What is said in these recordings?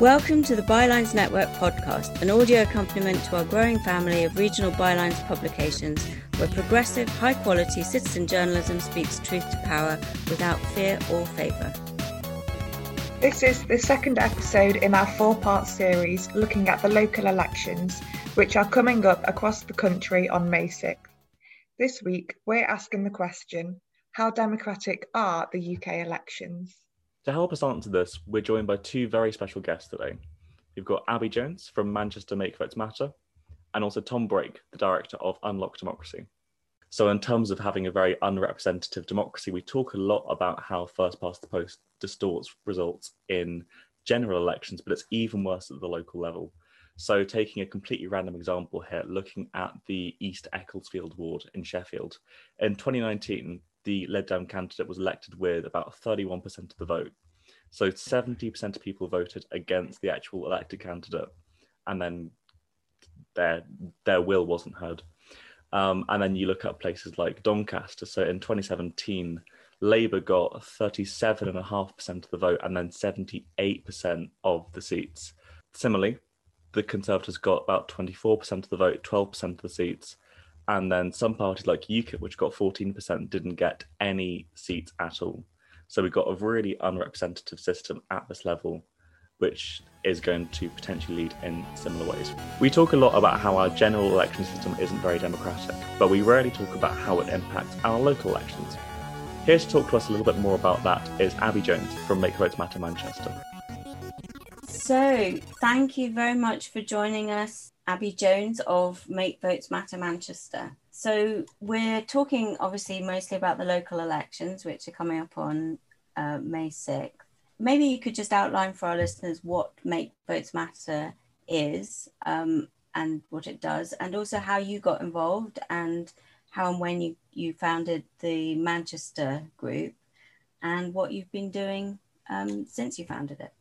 Welcome to the Bylines Network podcast, an audio accompaniment to our growing family of regional bylines publications, where progressive, high quality citizen journalism speaks truth to power without fear or favour. This is the second episode in our four part series looking at the local elections, which are coming up across the country on May 6th. This week, we're asking the question how democratic are the UK elections? To help us answer this, we're joined by two very special guests today. We've got Abbie Jones from Manchester Make Votes Matter, and also Tom Brake, the director of Unlock Democracy. So, in terms of having a very unrepresentative democracy, we talk a lot about how first past the post distorts results in general elections, but it's even worse at the local level. So, taking a completely random example here, looking at the East Ecclesfield ward in Sheffield. In 2019, the Dem candidate was elected with about 31% of the vote. So 70% of people voted against the actual elected candidate, and then their their will wasn't heard. Um, and then you look at places like Doncaster. So in 2017, Labour got 37.5% of the vote and then 78% of the seats. Similarly, the Conservatives got about 24% of the vote, 12% of the seats, and then some parties like UKIP, which got 14%, didn't get any seats at all. So we've got a really unrepresentative system at this level, which is going to potentially lead in similar ways. We talk a lot about how our general election system isn't very democratic, but we rarely talk about how it impacts our local elections. Here to talk to us a little bit more about that is Abbie Jones from Make Votes Matter Manchester. So, thank you very much for joining us Abbie Jones of Make Votes Matter Manchester. So we're talking obviously mostly about the local elections, which are coming up on uh, May 6th. Maybe you could just outline for our listeners what Make Votes Matter is um, and what it does, and also how you got involved and how and when you, you founded the Manchester group and what you've been doing um, since you founded it.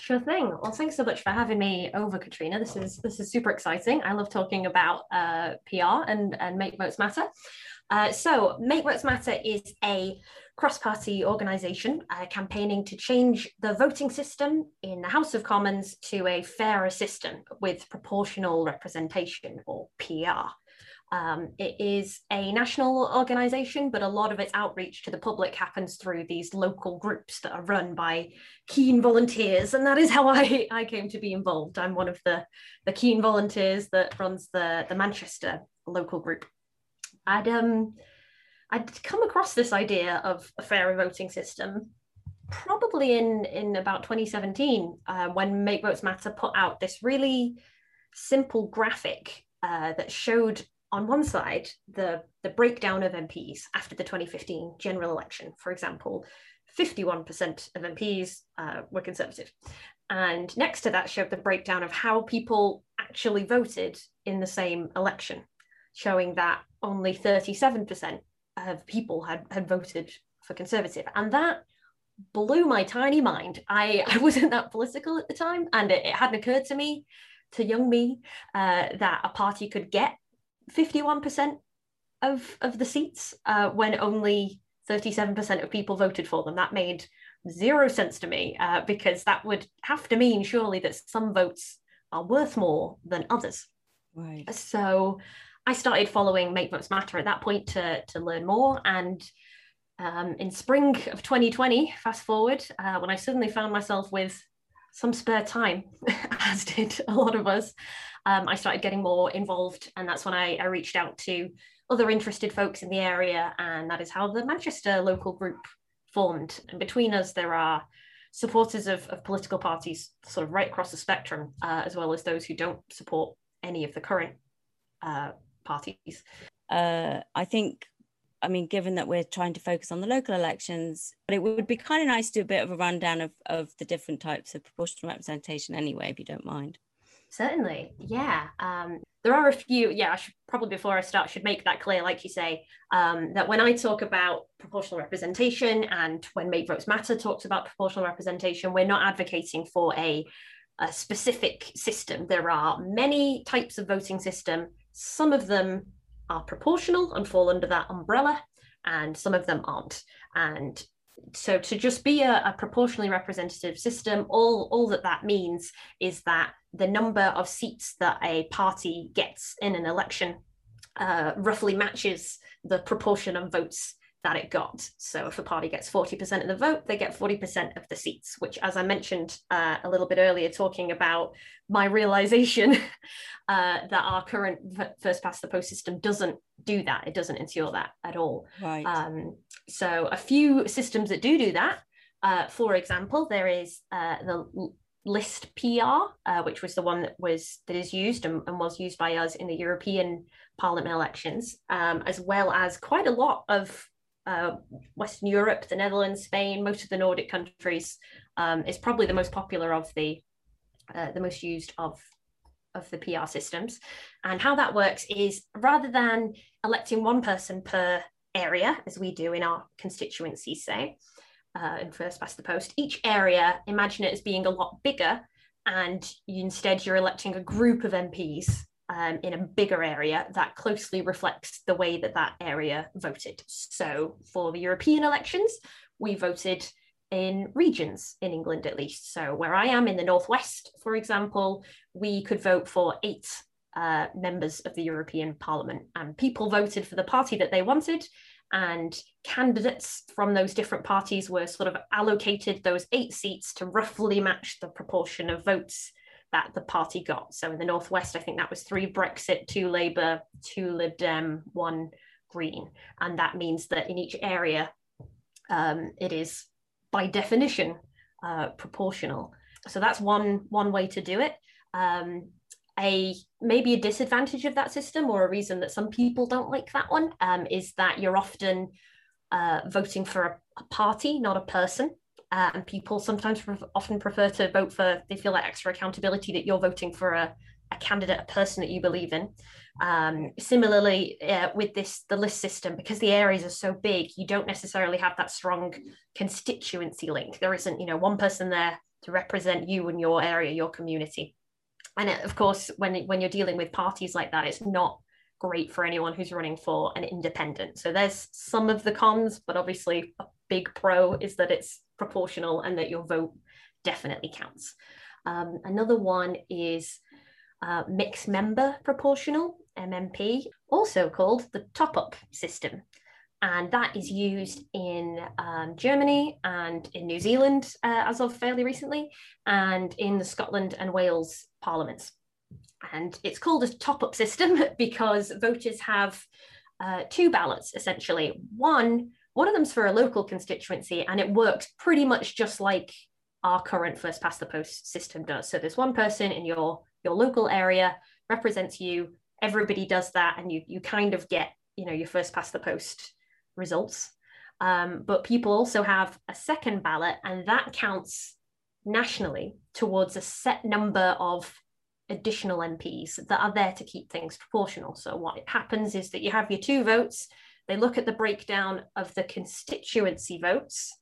Sure thing. Well, thanks so much for having me over, Katrina. This is this is super exciting. I love talking about uh, PR and and Make Votes Matter. Uh, so, Make Votes Matter is a cross-party organisation uh, campaigning to change the voting system in the House of Commons to a fairer system with proportional representation, or PR. Um, it is a national organisation, but a lot of its outreach to the public happens through these local groups that are run by keen volunteers. And that is how I, I came to be involved. I'm one of the, the keen volunteers that runs the, the Manchester local group. I'd, um, I'd come across this idea of a fairer voting system probably in, in about 2017 uh, when Make Votes Matter put out this really simple graphic uh, that showed on one side, the, the breakdown of MPs after the 2015 general election, for example, 51% of MPs uh, were Conservative. And next to that showed the breakdown of how people actually voted in the same election, showing that only 37% of people had, had voted for Conservative. And that blew my tiny mind. I, I wasn't that political at the time, and it, it hadn't occurred to me, to young me, uh, that a party could get 51% of, of the seats uh, when only 37% of people voted for them. That made zero sense to me uh, because that would have to mean surely that some votes are worth more than others. Right. So I started following Make Votes Matter at that point to, to learn more. And um, in spring of 2020, fast forward, uh, when I suddenly found myself with some spare time, as did a lot of us, um, I started getting more involved. And that's when I, I reached out to other interested folks in the area. And that is how the Manchester local group formed. And between us, there are supporters of, of political parties sort of right across the spectrum, uh, as well as those who don't support any of the current uh, parties. Uh, I think, I mean, given that we're trying to focus on the local elections, but it would be kind of nice to do a bit of a rundown of, of the different types of proportional representation anyway, if you don't mind. Certainly, yeah. Um, there are a few. Yeah, I should probably before I start should make that clear, like you say, um, that when I talk about proportional representation and when Make Votes Matter talks about proportional representation, we're not advocating for a, a specific system. There are many types of voting system. Some of them are proportional and fall under that umbrella, and some of them aren't. And so to just be a, a, proportionally representative system, all, all that that means is that the number of seats that a party gets in an election uh, roughly matches the proportion of votes that it got. So if a party gets 40% of the vote, they get 40% of the seats, which, as I mentioned uh, a little bit earlier, talking about my realization uh, that our current first past the post system doesn't do that. It doesn't ensure that at all. Right. Um, so a few systems that do do that. Uh, for example, there is uh, the list PR, uh, which was the one that was that is used and, and, was used by us in the European Parliament elections, um, as well as quite a lot of uh, Western Europe, the Netherlands, Spain, most of the Nordic countries. Um, is probably the most popular of the uh, the most used of of the PR systems. And how that works is rather than electing one person per area, as we do in our constituency, say, uh, in first past the post, each area, imagine it as being a lot bigger, and you, instead you're electing a group of MPs um, in a bigger area that closely reflects the way that that area voted. So for the European elections, we voted in regions in England at least. So where I am in the Northwest, for example, we could vote for eight uh, members of the European Parliament, and people voted for the party that they wanted. And candidates from those different parties were sort of allocated those eight seats to roughly match the proportion of votes that the party got. So in the Northwest, I think that was three Brexit, two Labour, two Lib Dem, one Green. And that means that in each area, um, it is by definition uh, proportional. So that's one, one way to do it. Um, a maybe a disadvantage of that system or a reason that some people don't like that one um, is that you're often uh, voting for a, a party, not a person. Uh, and people sometimes often prefer to vote for, they feel that extra accountability that you're voting for a, a candidate, a person that you believe in. Um, similarly, uh, with this, the list system, because the areas are so big, you don't necessarily have that strong constituency link. There isn't, you know, one person there to represent you and your area, your community. And it, of course, when, when you're dealing with parties like that, it's not great for anyone who's running for an independent. So there's some of the cons, but obviously big pro is that it's proportional and that your vote definitely counts. Um, another one is uh, mixed member proportional, MMP, also called the top up system. And that is used in um, Germany and in New Zealand uh, as of fairly recently, and in the Scotland and Wales parliaments. And it's called a top up system because voters have uh, two ballots essentially. One one of them's for a local constituency, and it works pretty much just like our current first past the post system does. So there's one person in your your local area represents you. Everybody does that, and you you kind of get you know your first past the post results. Um, but people also have a second ballot, and that counts nationally towards a set number of additional MPs that are there to keep things proportional. So what happens is that you have your two votes they look at the breakdown of the constituency votes.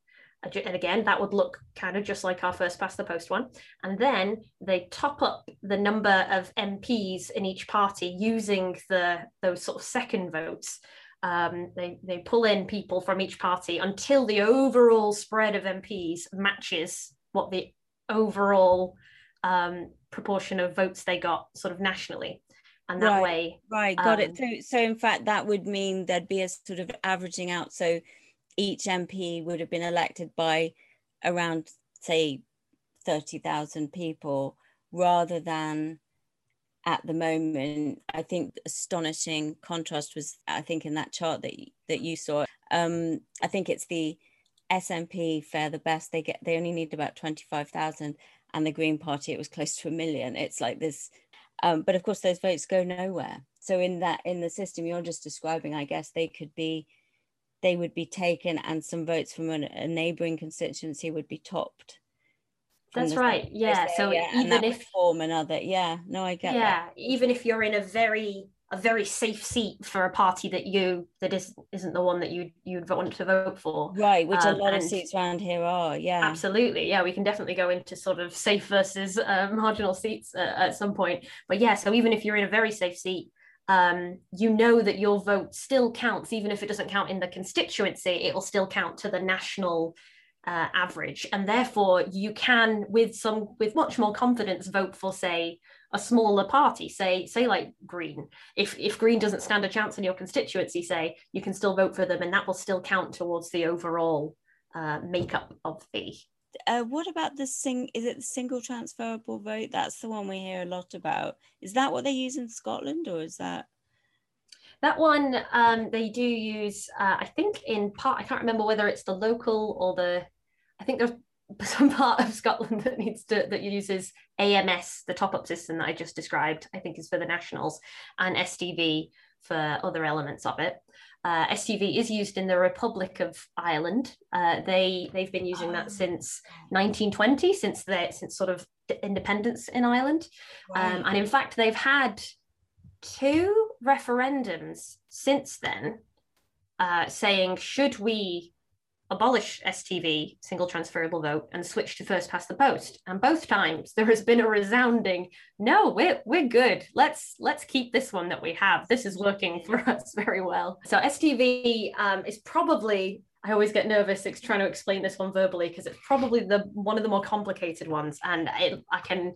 And again, that would look kind of just like our first past the post one. And then they top up the number of MPs in each party using the those sort of second votes. Um, they, they pull in people from each party until the overall spread of MPs matches what the overall um, proportion of votes they got sort of nationally and that right, way right got um, it so so in fact that would mean there'd be a sort of averaging out. So each mp would have been elected by around say 30,000 people rather than at the moment. I think astonishing contrast was i think in that chart that that you saw. Um i think it's the SNP fare the best they get they only need about 25,000 and the green party it was close to a million. It's like this um, but of course, those votes go nowhere. So in that in the system you're just describing, I guess they could be they would be taken and some votes from an, a neighboring constituency would be topped. That's right. Yeah. So yeah, even if form another, yeah, no, I get yeah, that. even if you're in a very a very safe seat for a party that you that is isn't the one that you you'd want to vote for. Right which um, a lot of seats around here are yeah. Absolutely yeah we can definitely go into sort of safe versus uh, marginal seats uh, at some point. But yeah so even if you're in a very safe seat um, you know that your vote still counts, even if it doesn't count in the constituency, it will still count to the national uh, average. And therefore, you can, with some, with much more confidence, vote for, say, a smaller party, say, say like Green. If if Green doesn't stand a chance in your constituency, say, you can still vote for them, and that will still count towards the overall uh, makeup of the uh, what about the sing? Is it the single transferable vote? That's the one we hear a lot about. Is that what they use in Scotland, or is that? That one um, they do use. Uh, I think in part. I can't remember whether it's the local or the. I think there's some part of Scotland that needs to that uses AMS, the top-up system that I just described. I think is for the nationals, and STV for other elements of it. Uh, STV is used in the Republic of Ireland. Uh, they they've been using that since 1920, since their since sort of independence in Ireland, um, and in fact they've had two referendums since then, uh, saying should we abolish STV, single transferable vote, and switch to first past the post. And both times there has been a resounding, no, we're we're good. Let's let's keep this one that we have. This is working for us very well. So STV um, is probably I always get nervous trying to explain this one verbally because it's probably the one of the more complicated ones, and it, I can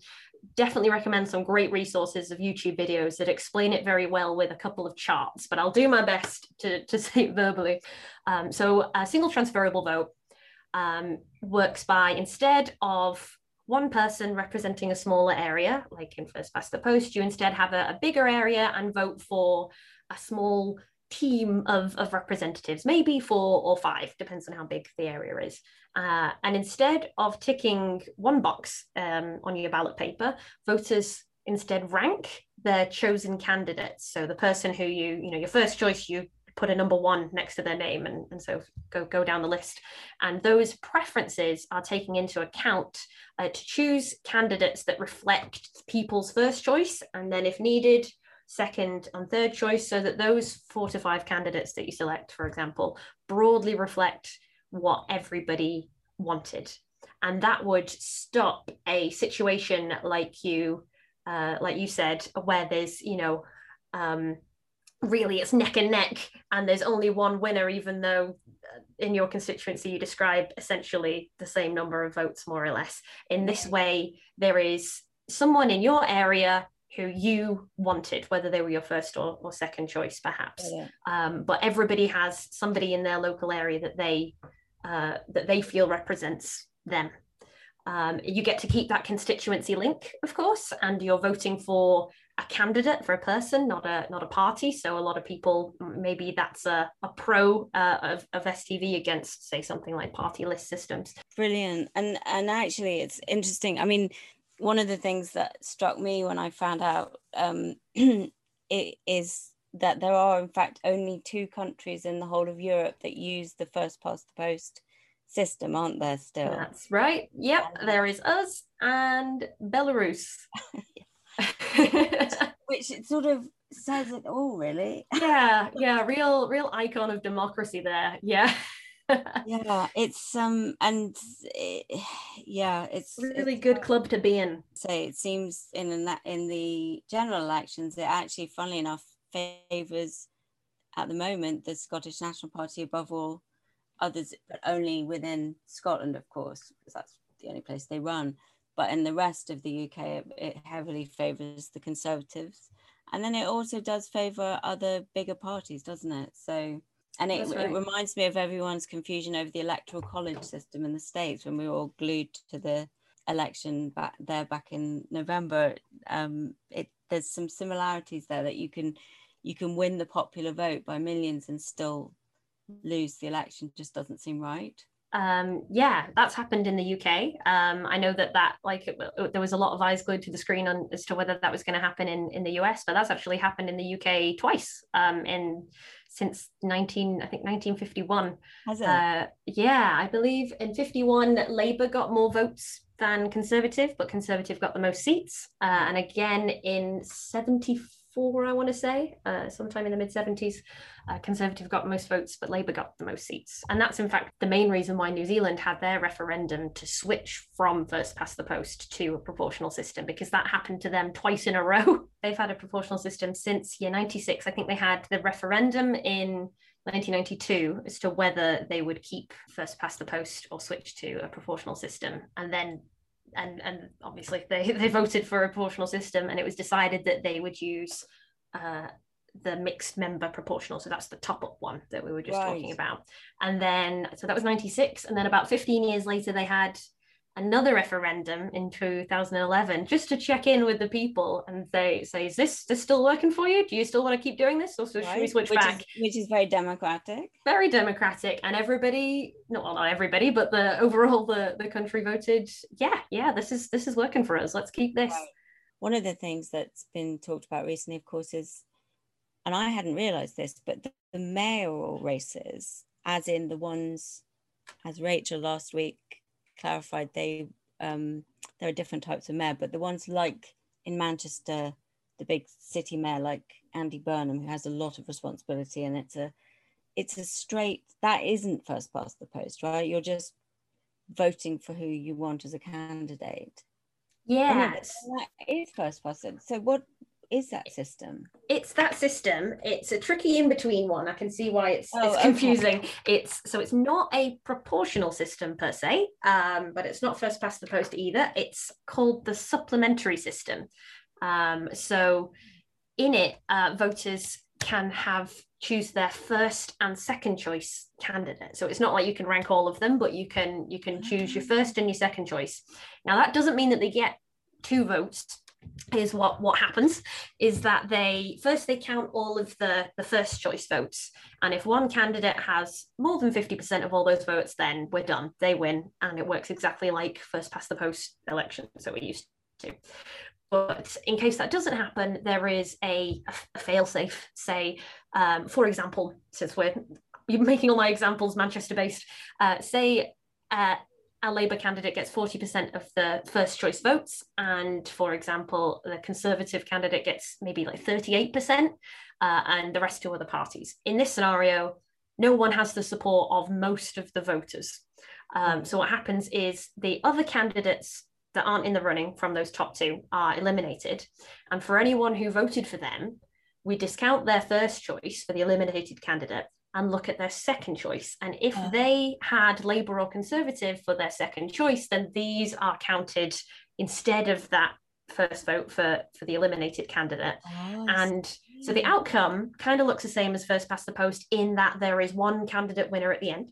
definitely recommend some great resources of YouTube videos that explain it very well with a couple of charts. But I'll do my best to to say it verbally. Um, so a single transferable vote um, works by instead of one person representing a smaller area, like in first past the post, you instead have a, a bigger area and vote for a small team of, of representatives, maybe four or five, depends on how big the area is. Uh, and instead of ticking one box um, on your ballot paper, voters instead rank their chosen candidates. So the person who you, you know, your first choice, you put a number one next to their name and, and so go, go down the list. And those preferences are taking into account uh, to choose candidates that reflect people's first choice. And then if needed, second and third choice so that those four to five candidates that you select, for example, broadly reflect what everybody wanted. And that would stop a situation like you, uh, like you said, where there's, you know, um, really it's neck and neck and there's only one winner, even though uh, in your constituency you describe essentially the same number of votes, more or less. In this way, there is someone in your area who you wanted, whether they were your first or, or second choice, perhaps. Yeah. Um, but everybody has somebody in their local area that they uh, that they feel represents them. Um, you get to keep that constituency link, of course, and you're voting for a candidate for a person, not a not a party. So a lot of people maybe that's a, a pro uh, of, of STV against, say, something like party list systems. Brilliant, and and actually, it's interesting. I mean, one of the things that struck me when I found out um, it is that there are, in fact, only two countries in the whole of Europe that use the first past the post system, aren't there still? That's right. Yep, there is us and Belarus. Which it sort of says it all, really. yeah, yeah, real, real icon of democracy there. Yeah yeah it's um and it, yeah it's really it's, good club to be in. so it seems in in, that in the general elections it actually funnily enough favors at the moment the scottish national party above all others but only within scotland of course because that's the only place they run. But in the rest of the uk it, it heavily favors the conservatives and then it also does favor other bigger parties doesn't it? So and it, right. it reminds me of everyone's confusion over the electoral college system in the States when we were all glued to the election back there back in November. Um, it, there's some similarities there that you can you can win the popular vote by millions and still lose the election. Just doesn't seem right um, yeah, that's happened in the UK. Um, I know that that like it, it, there was a lot of eyes glued to the screen on as to whether that was going to happen in in the US, but that's actually happened in the UK twice. Um, in since 19, I think 1951. Has it? Uh, yeah, I believe in 51 Labour got more votes than Conservative, but Conservative got the most seats. Uh, and again in 74 four, I want to say, uh, sometime in the mid 70s. Uh, Conservative got most votes, but Labour got the most seats. And that's, in fact, the main reason why New Zealand had their referendum to switch from first past the post to a proportional system, because that happened to them twice in a row. They've had a proportional system since year 96. I think they had the referendum in 1992 as to whether they would keep first past the post or switch to a proportional system. And then and and obviously they, they voted for a proportional system and it was decided that they would use uh, the mixed member proportional so that's the top up one that we were just right. talking about and then so that was 96 and then about 15 years later they had another referendum in 2011 just to check in with the people and they say is this this still working for you do you still want to keep doing this or should right. we switch which back is, which is very democratic very democratic and everybody not well not everybody but the overall the the country voted yeah yeah this is this is working for us let's keep this right. one of the things that's been talked about recently of course is and i hadn't realized this but the, the mayoral races as in the ones as rachel last week clarified they um, there are different types of mayor, but the ones like in Manchester, the big city mayor like Andy Burnham, who has a lot of responsibility, and it's a it's a straight that isn't first past the post, right? You're just voting for who you want as a candidate. Yes, that is first past. So what is that system? It's that system. It's a tricky in between one. I can see why it's, oh, it's confusing. Okay. It's so it's not a proportional system per se, um, but it's not first past the post either. It's called the supplementary system. Um, so in it, uh, voters can have choose their first and second choice candidate. So it's not like you can rank all of them, but you can you can choose your first and your second choice. Now that doesn't mean that they get two votes is what what happens is that they first they count all of the the first choice votes. And if one candidate has more than 50% of all those votes then we're done. They win. And it works exactly like first past the post elections that we're used to. But in case that doesn't happen there is a, a fail-safe. Say um, for example since we're making all my examples manchester based uh, say uh, a Labour candidate gets 40% of the first choice votes. And for example, the Conservative candidate gets maybe like 38%, uh, and the rest to other parties. In this scenario, no one has the support of most of the voters. Um, so what happens is the other candidates that aren't in the running from those top two are eliminated. And for anyone who voted for them, we discount their first choice for the eliminated candidate and look at their second choice. And if uh, they had Labour or Conservative for their second choice, then these are counted instead of that first vote for, for the eliminated candidate. Oh, and so the outcome kind of looks the same as first past the post in that there is one candidate winner at the end.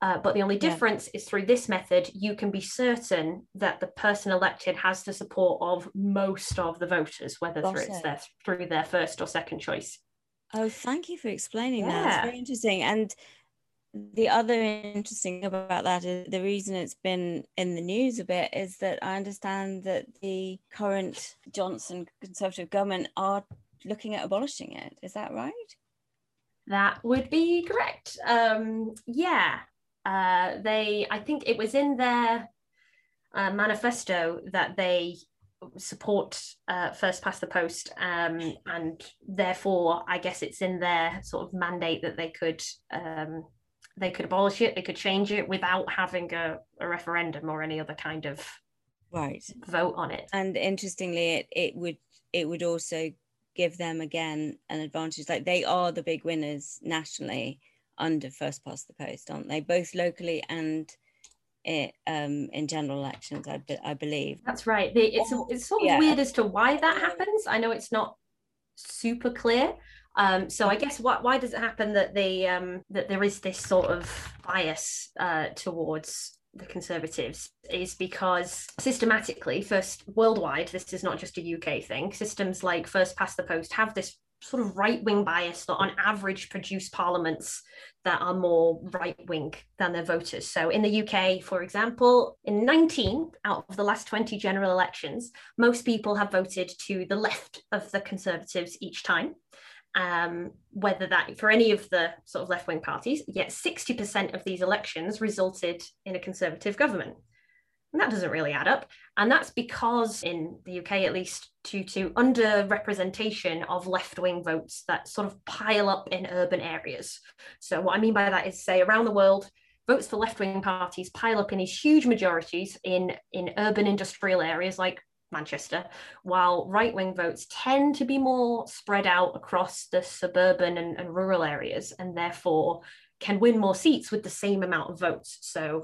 Uh, but the only difference yeah. is through this method, you can be certain that the person elected has the support of most of the voters, whether through, it's their, through their first or second choice. Oh, thank you for explaining yeah. that. It's very interesting. And the other interesting about that is the reason it's been in the news a bit is that I understand that the current Johnson Conservative government are looking at abolishing it. Is that right? That would be correct. Um, yeah, uh, they. I think it was in their uh, manifesto that they support uh, first past the post um, and therefore i guess it's in their sort of mandate that they could um, they could abolish it they could change it without having a, a referendum or any other kind of right. vote on it. And interestingly it, it would it would also give them again an advantage. Like they are the big winners nationally under first past the post aren't they? Both locally and it, um, in general elections, I, be, I believe. That's right. The, it's, it's sort of yeah. weird as to why that happens. I know it's not super clear. Um, so I guess why, why does it happen that the um, that there is this sort of bias uh, towards the conservatives is because systematically first worldwide this is not just a uk thing systems like first past the post have this sort of right wing bias that on average produce parliaments that are more right wing than their voters. So in the UK, for example, in 19 out of the last 20 general elections, most people have voted to the left of the Conservatives each time. Um, whether that for any of the sort of left wing parties, yet 60% of these elections resulted in a Conservative government. And that doesn't really add up. And that's because, in the UK at least, due to underrepresentation of left wing votes that sort of pile up in urban areas. So, what I mean by that is, say, around the world, votes for left wing parties pile up in these huge majorities in, in urban industrial areas like Manchester, while right wing votes tend to be more spread out across the suburban and, and, rural areas and therefore can win more seats with the same amount of votes. So.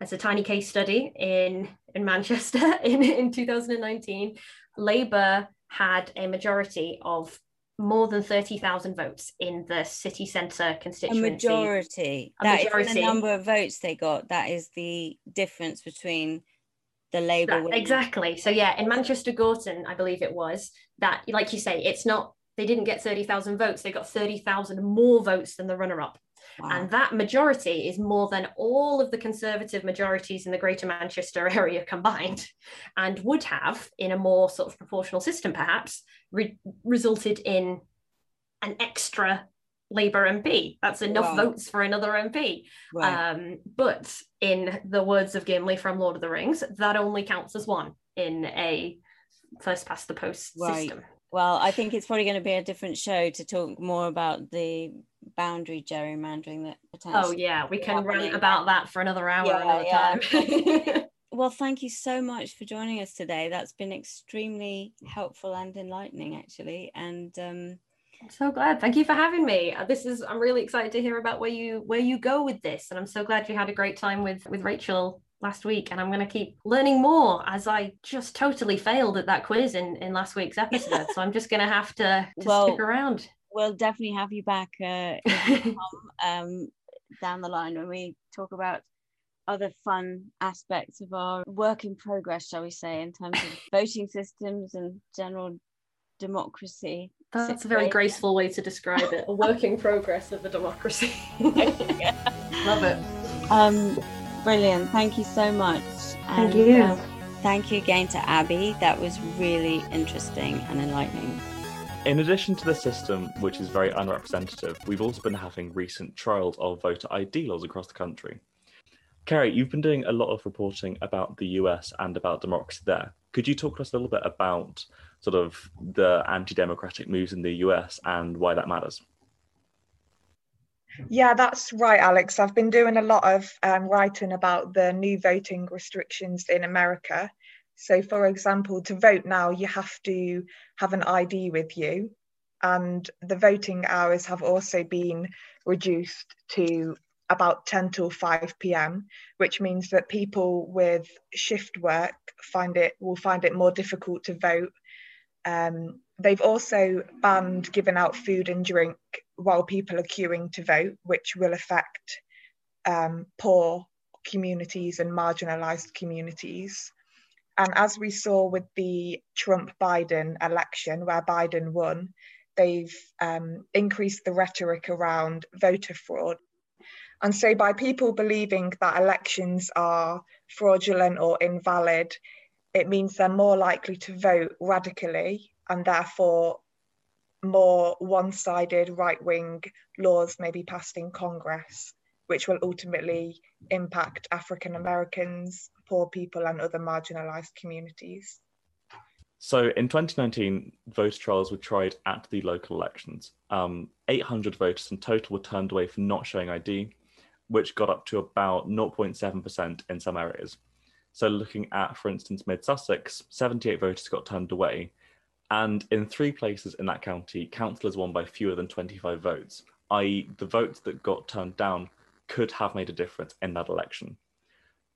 As a tiny case study in, in Manchester in, in 2019, Labour had a majority of more than 30,000 votes in the city centre constituency. A majority. A that majority. the number of votes they got. That is the difference between the Labour. That, exactly. So, yeah, in Manchester Gorton, I believe it was, that, like you say, it's not, they didn't get 30,000 votes, they got 30,000 more votes than the runner up. Wow. And that majority is more than all of the Conservative majorities in the Greater Manchester area combined, and would have, in a more sort of proportional system perhaps, re- resulted in an extra Labour MP. That's enough wow. votes for another MP. Right. Um, but in the words of Gimli from Lord of the Rings, that only counts as one in a first past the post right. system. Well, I think it's probably going to be a different show to talk more about the boundary gerrymandering that potentially. Oh yeah, we can rant about that for another hour yeah, another yeah. time. well, thank you so much for joining us today. That's been extremely helpful and enlightening, actually. And um, I'm so glad. Thank you for having me. Uh, this is I'm really excited to hear about where you where you go with this, and I'm so glad you had a great time with with Rachel last week and i'm going to keep learning more as i just totally failed at that quiz in in last week's episode so i'm just going to have to, to well, stick around we'll definitely have you back uh, um, down the line when we talk about other fun aspects of our work in progress, shall we say, in terms of voting systems and general democracy. That's a very graceful way to describe it. A working progress of the democracy. Love it. Um, brilliant. Thank you so much. And, thank you. Uh, thank you again to Abbie. That was really interesting and enlightening. In addition to the system, which is very unrepresentative, we've also been having recent trials of voter ID laws across the country. Kerry, you've been doing a lot of reporting about the US and about democracy there. Could you talk to us a little bit about sort of the anti democratic moves in the US and why that matters? Yeah, that's right, Alex. I've been doing a lot of um, writing about the new voting restrictions in America so, for example, to vote now, you have to have an ID with you, and the voting hours have also been reduced to about 10 till 5 p.m., which means that people with shift work find it will find it more difficult to vote. Um, they've also banned giving out food and drink while people are queuing to vote, which will affect um, poor communities and marginalised communities. And as we saw with the Trump Biden election, where Biden won, they've um, increased the rhetoric around voter fraud. And so, by people believing that elections are fraudulent or invalid, it means they're more likely to vote radically and therefore more one sided right wing laws may be passed in Congress, which will ultimately impact African Americans, poor people and other marginalised communities. So in 2019, voter trials were tried at the local elections. Um, 800 voters in total were turned away for not showing ID, which got up to about 0.7% in some areas. So looking at, for instance, Mid Sussex, 78 voters got turned away. And in three places in that county, councillors won by fewer than 25 votes, i.e., the votes that got turned down could have made a difference in that election.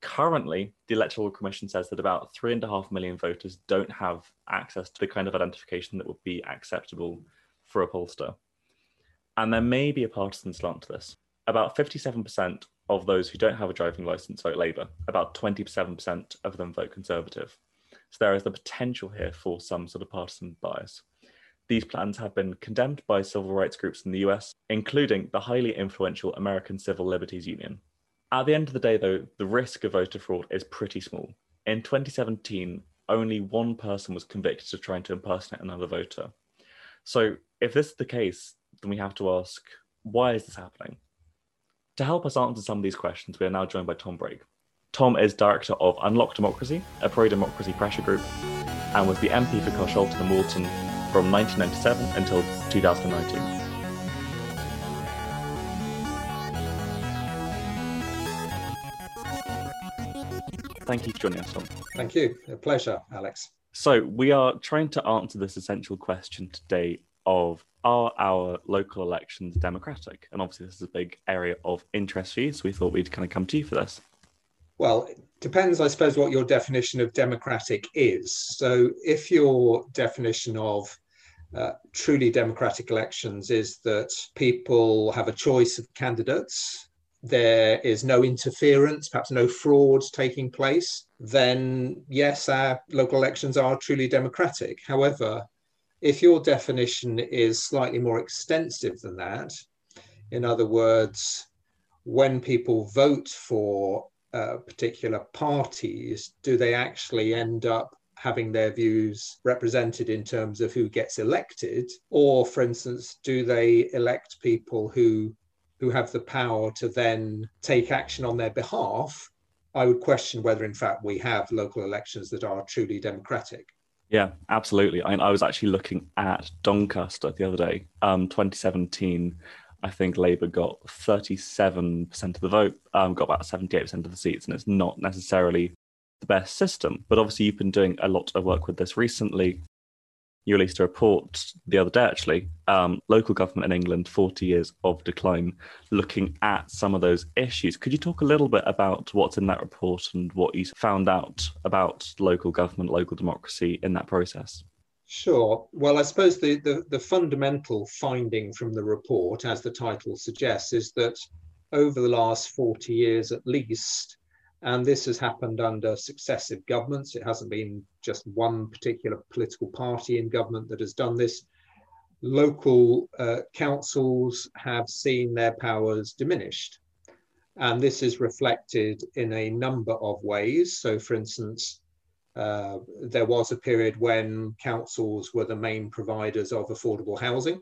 Currently, the Electoral Commission says that about three and a half million voters don't have access to the kind of identification that would be acceptable for a pollster. And there may be a partisan slant to this. About 57% of those who don't have a driving license vote Labour, about 27% of them vote Conservative. So there is the potential here for some sort of partisan bias. These plans have been condemned by civil rights groups in the US, including the highly influential American Civil Liberties Union, at the end of the day, though, the risk of voter fraud is pretty small. In 2017, only one person was convicted of trying to impersonate another voter. So, if this is the case, then we have to ask why is this happening? To help us answer some of these questions, we are now joined by Tom Brake. Tom is director of Unlock Democracy, a pro democracy pressure group, and was the MP for Carshalton and Wallington from 1997 until 2019. Thank you for joining us, Tom. Thank you. A pleasure, Alex. So, we are trying to answer this essential question today of are our local elections democratic? And obviously, this is a big area of interest for you. So, we thought we'd kind of come to you for this. Well, it depends, I suppose, what your definition of democratic is. So, if your definition of uh, truly democratic elections is that people have a choice of candidates there is no interference, perhaps no fraud taking place, then yes, our local elections are truly democratic. However, if your definition is slightly more extensive than that, in other words, when people vote for uh, particular parties, do they actually end up having their views represented in terms of who gets elected? Or, for instance, do they elect people who who have the power to then take action on their behalf, I would question whether, in fact, we have local elections that are truly democratic. Yeah, absolutely. I, mean, I was actually looking at Doncaster the other day, um, 2017. I think Labour got 37% of the vote, um, got about 78% of the seats, and it's not necessarily the best system. But obviously, you've been doing a lot of work with this recently you released a report the other day, actually, um, local government in England, 40 years of decline, looking at some of those issues. Could you talk a little bit about what's in that report and what you found out about local government, local democracy in that process? Sure. Well, I suppose the, the, the fundamental finding from the report, as the title suggests, is that over the last 40 years at least, and this has happened under successive governments. It hasn't been just one particular political party in government that has done this. Local uh, councils have seen their powers diminished. And this is reflected in a number of ways. So, for instance, Uh, there was a period when councils were the main providers of affordable housing.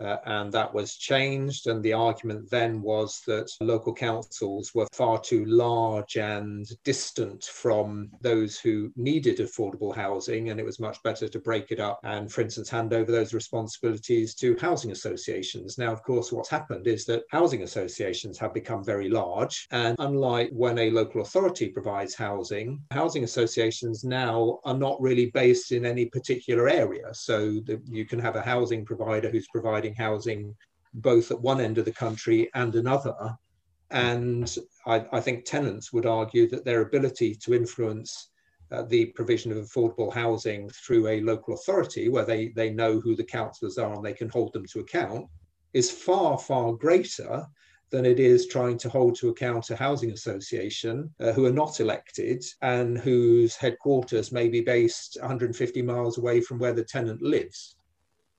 Uh, and that was changed. And the argument then was that local councils were far too large and distant from those who needed affordable housing. And it was much better to break it up and, for instance, hand over those responsibilities to housing associations. Now, of course, what's happened is that housing associations have become very large. And unlike when a local authority provides housing, housing associations now are not really based in any particular area. So the, you can have a housing provider who's providing providing housing both at one end of the country and another. And I, I think tenants would argue that their ability to influence uh, the provision of affordable housing through a local authority where they, they know who the councillors are and they can hold them to account is far, far greater than it is trying to hold to account a housing association uh, who are not elected and whose headquarters may be based 150 miles away from where the tenant lives.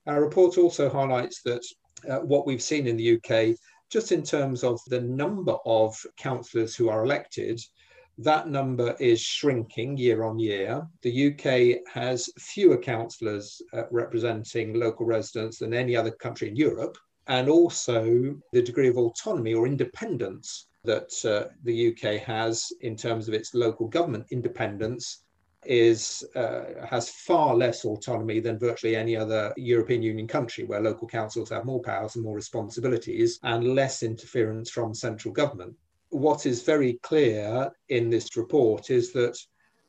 Our report also highlights that uh, what we've seen in the UK, just in terms of the number of councillors who are elected, that number is shrinking year on year. The UK has fewer councillors uh, representing local residents than any other country in Europe. And also the degree of autonomy or independence that uh, the UK has in terms of its local government independence is uh, has far less autonomy than virtually any other European Union country, where local councils have more powers and more responsibilities and less interference from central government. What is very clear in this report is that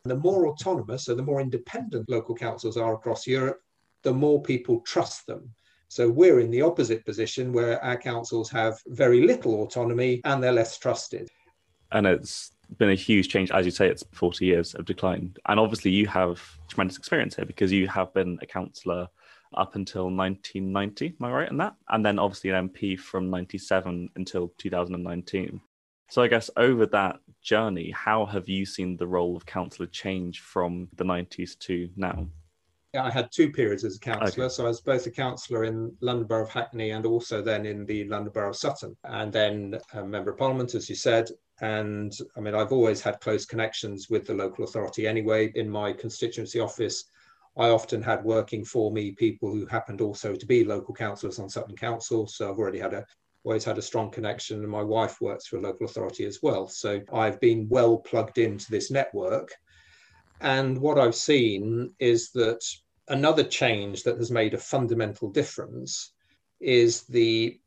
the more autonomous, so the more independent local councils are across Europe, the more people trust them. So we're in the opposite position where our councils have very little autonomy and they're less trusted. And it's been a huge change. As you say, it's 40 years of decline. And obviously, you have tremendous experience here because you have been a councillor up until 1990. Am I right in that? And then obviously an MP from 97 until 2019. So I guess over that journey, how have you seen the role of councillor change from the 90s to now? I had two periods as a councillor. Okay. So I was both a councillor in London Borough of Hackney and also then in the London Borough of Sutton, and then a member of Parliament, as you said, and I mean, I've always had close connections with the local authority anyway. In my constituency office, I often had working for me people who happened also to be local councillors on Sutton Council. So I've already had a always had a strong connection, and my wife works for a local authority as well. So I've been well plugged into this network. And what I've seen is that another change that has made a fundamental difference is the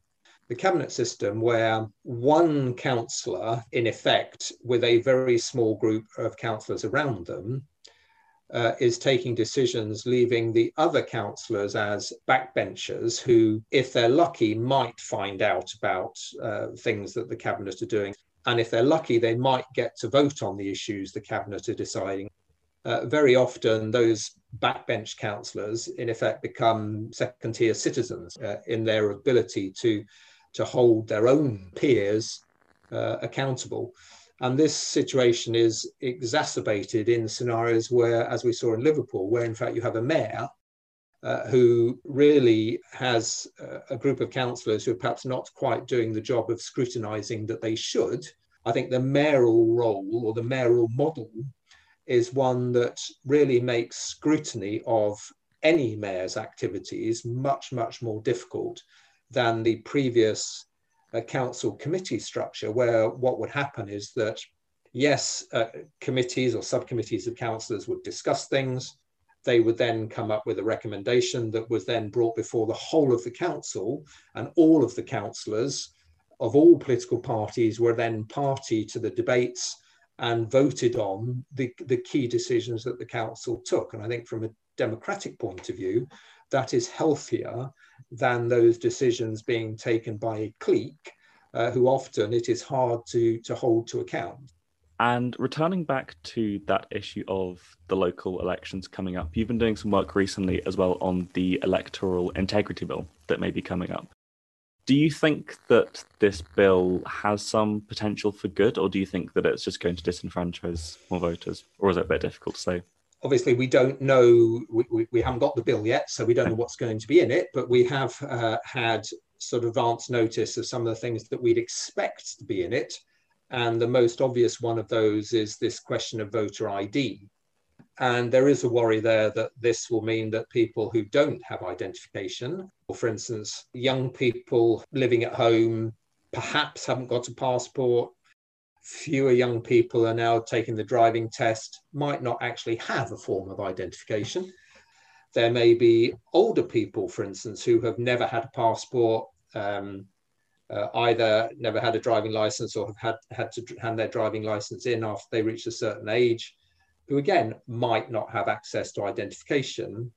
the cabinet system where one councillor in effect with a very small group of councillors around them uh, is taking decisions, leaving the other councillors as backbenchers who, if they're lucky, might find out about uh, things that the cabinet are doing. And if they're lucky, they might get to vote on the issues the cabinet are deciding. Uh, very often, those backbench councillors, in effect, become second tier citizens uh, in their ability to, to hold their own peers uh, accountable. And this situation is exacerbated in scenarios where, as we saw in Liverpool, where in fact you have a mayor uh, who really has a group of councillors who are perhaps not quite doing the job of scrutinising that they should. I think the mayoral role or the mayoral model is one that really makes scrutiny of any mayor's activities much, much more difficult than the previous a council committee structure where what would happen is that, yes, uh, committees or subcommittees of councillors would discuss things. They would then come up with a recommendation that was then brought before the whole of the council, and all of the councillors of all political parties were then party to the debates and voted on the, the key decisions that the council took. And I think from a democratic point of view, that is healthier than those decisions being taken by a clique uh, who often it is hard to, to hold to account. And returning back to that issue of the local elections coming up, you've been doing some work recently as well on the electoral integrity bill that may be coming up. Do you think that this bill has some potential for good, or do you think that it's just going to disenfranchise more voters, or is it a bit difficult to say? Obviously we don't know we, we, we, haven't got the bill yet so we don't know what's going to be in it but we have uh, had sort of advance notice of some of the things that we'd expect to be in it. And the most obvious one of those is this question of voter id and there is a worry there that this will mean that people who don't have identification or for instance young people living at home perhaps haven't got a passport fewer young people are now taking the driving test might not actually have a form of identification. There may be older people, for instance, who have never had a passport, um, uh, either never had a driving license or have had, had to hand their driving license in after they reach a certain age, who again might not have access to identification.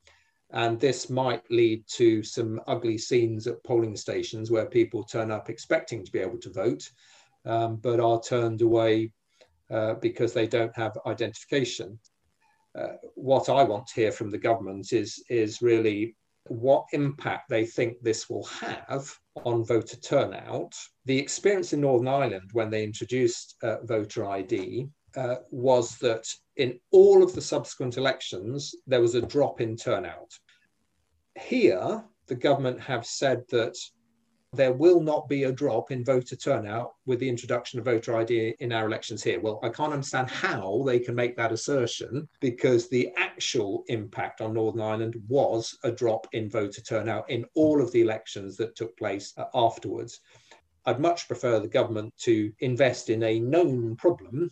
And this might lead to some ugly scenes at polling stations where people turn up expecting to be able to vote um, but are turned away uh, because they don't have identification. Uh, what I want to hear from the government is, is really what impact they think this will have on voter turnout. The experience in Northern Ireland when they introduced uh, voter ID uh, was that in all of the subsequent elections, there was a drop in turnout. Here, the government have said that there will not be a drop in voter turnout with the introduction of voter ID in our elections here. Well, I can't understand how they can make that assertion because the actual impact on Northern Ireland was a drop in voter turnout in all of the elections that took place uh, afterwards. I'd much prefer the government to invest in a known problem,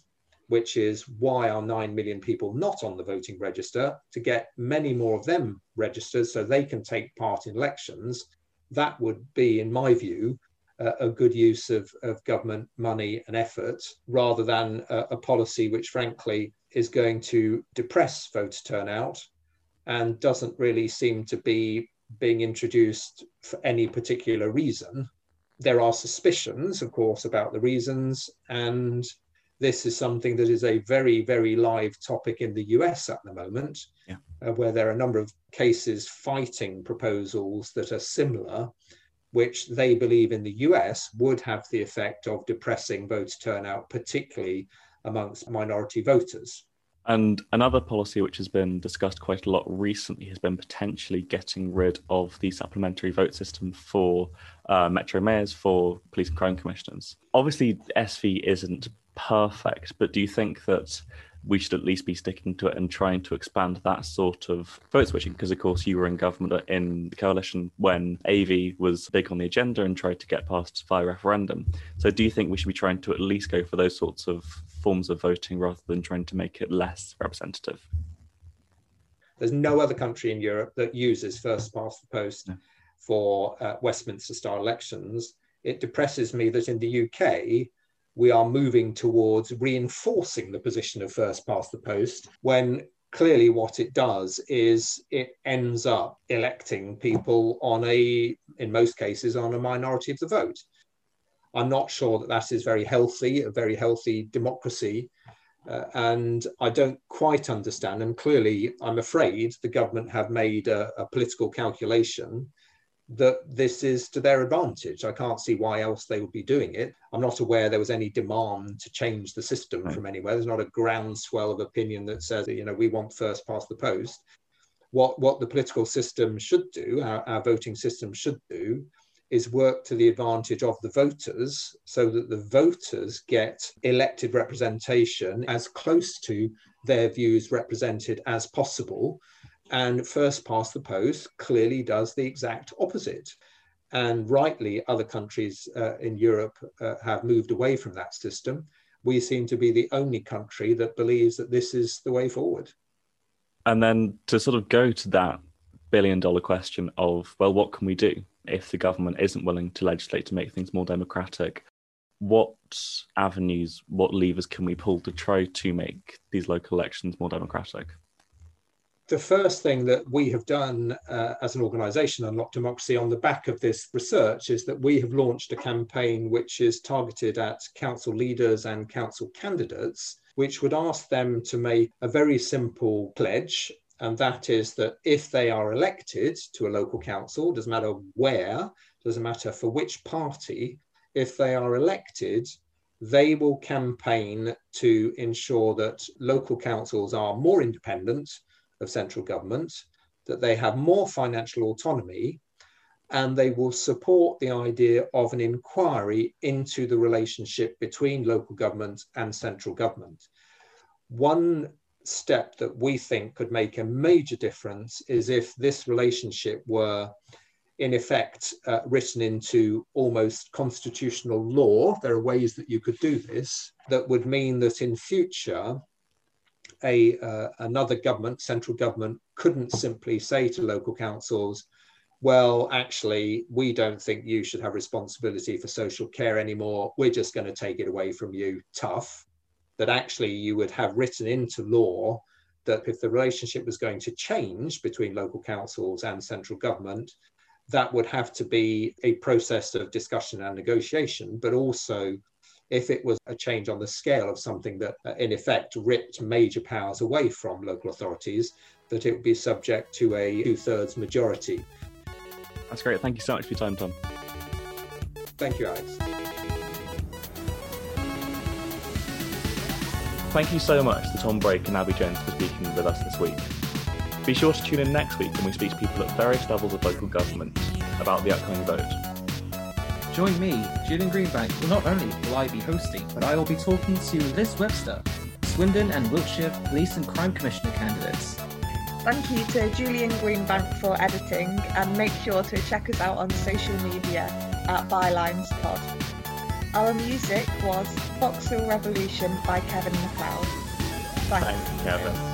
which is why are 9 million people not on the voting register, to get many more of them registered so they can take part in elections that would be, in my view, uh, a good use of, of government money and effort rather than a, a policy which, frankly, is going to depress voter turnout and doesn't really seem to be being introduced for any particular reason. There are suspicions, of course, about the reasons, and this is something that is a very, very live topic in the US at the moment, yeah. uh, where there are a number of cases fighting proposals that are similar, which they believe in the US would have the effect of depressing voter turnout, particularly amongst minority voters. And another policy which has been discussed quite a lot recently has been potentially getting rid of the supplementary vote system for uh, metro mayors, for police and crime commissioners. Obviously, SV isn't perfect, but do you think that we should at least be sticking to it and trying to expand that sort of vote switching? Because, of course, you were in government in the coalition when AV was big on the agenda and tried to get passed via referendum. So, do you think we should be trying to at least go for those sorts of forms of voting rather than trying to make it less representative? There's no other country in Europe that uses first past the post No. for uh, Westminster style elections. It depresses me that in the UK, we are moving towards reinforcing the position of first past the post when clearly what it does is it ends up electing people on a, in most cases, on a minority of the vote. I'm not sure that that is very healthy, a very healthy democracy. Uh, and I don't quite understand. And clearly, I'm afraid the government have made a, a political calculation that this is to their advantage. I can't see why else they would be doing it. I'm not aware there was any demand to change the system Right. from anywhere. There's not a groundswell of opinion that says, you know, we want first past the post. What, what the political system should do, our, our voting system should do, is work to the advantage of the voters so that the voters get elected representation as close to their views represented as possible. And first past the post clearly does the exact opposite. And rightly, other countries uh, in Europe uh, have moved away from that system. We seem to be the only country that believes that this is the way forward. And then to sort of go to that billion dollar question of, well, what can we do if the government isn't willing to legislate to make things more democratic? What avenues, what levers can we pull to try to make these local elections more democratic? The first thing that we have done uh, as an organization, Unlock Democracy, on the back of this research is that we have launched a campaign which is targeted at council leaders and council candidates, which would ask them to make a very simple pledge. And that is that if they are elected to a local council, doesn't matter where, doesn't matter for which party, if they are elected, they will campaign to ensure that local councils are more independent of central government, that they have more financial autonomy, and they will support the idea of an inquiry into the relationship between local government and central government. One step that we think could make a major difference is if this relationship were in effect uh, written into almost constitutional law. There are ways that you could do this that would mean that in future a uh, another government, central government, couldn't simply say to local councils, "Well, actually, we don't think you should have responsibility for social care anymore. We're just going to take it away from you." Tough. That actually you would have written into law that if the relationship was going to change between local councils and central government, that would have to be a process of discussion and negotiation, but also if it was a change on the scale of something that, uh, in effect, ripped major powers away from local authorities, that it would be subject to a two thirds majority. That's great. Thank you so much for your time, Tom. Thank you, Alex. Thank you so much to Tom Brake and Abbie Jones for speaking with us this week. Be sure to tune in next week when we speak to people at various levels of local government about the upcoming vote. Join me, Julian Greenbank. Well, not only will I be hosting, but I will be talking to Liz Webster, Swindon and Wiltshire Police and Crime Commissioner candidates. Thank you to Julian Greenbank for editing and make sure to check us out on social media at Bylines Pod. Our music was Voxel Revolution by Kevin MacLeod. Thanks. Thank you, Kevin.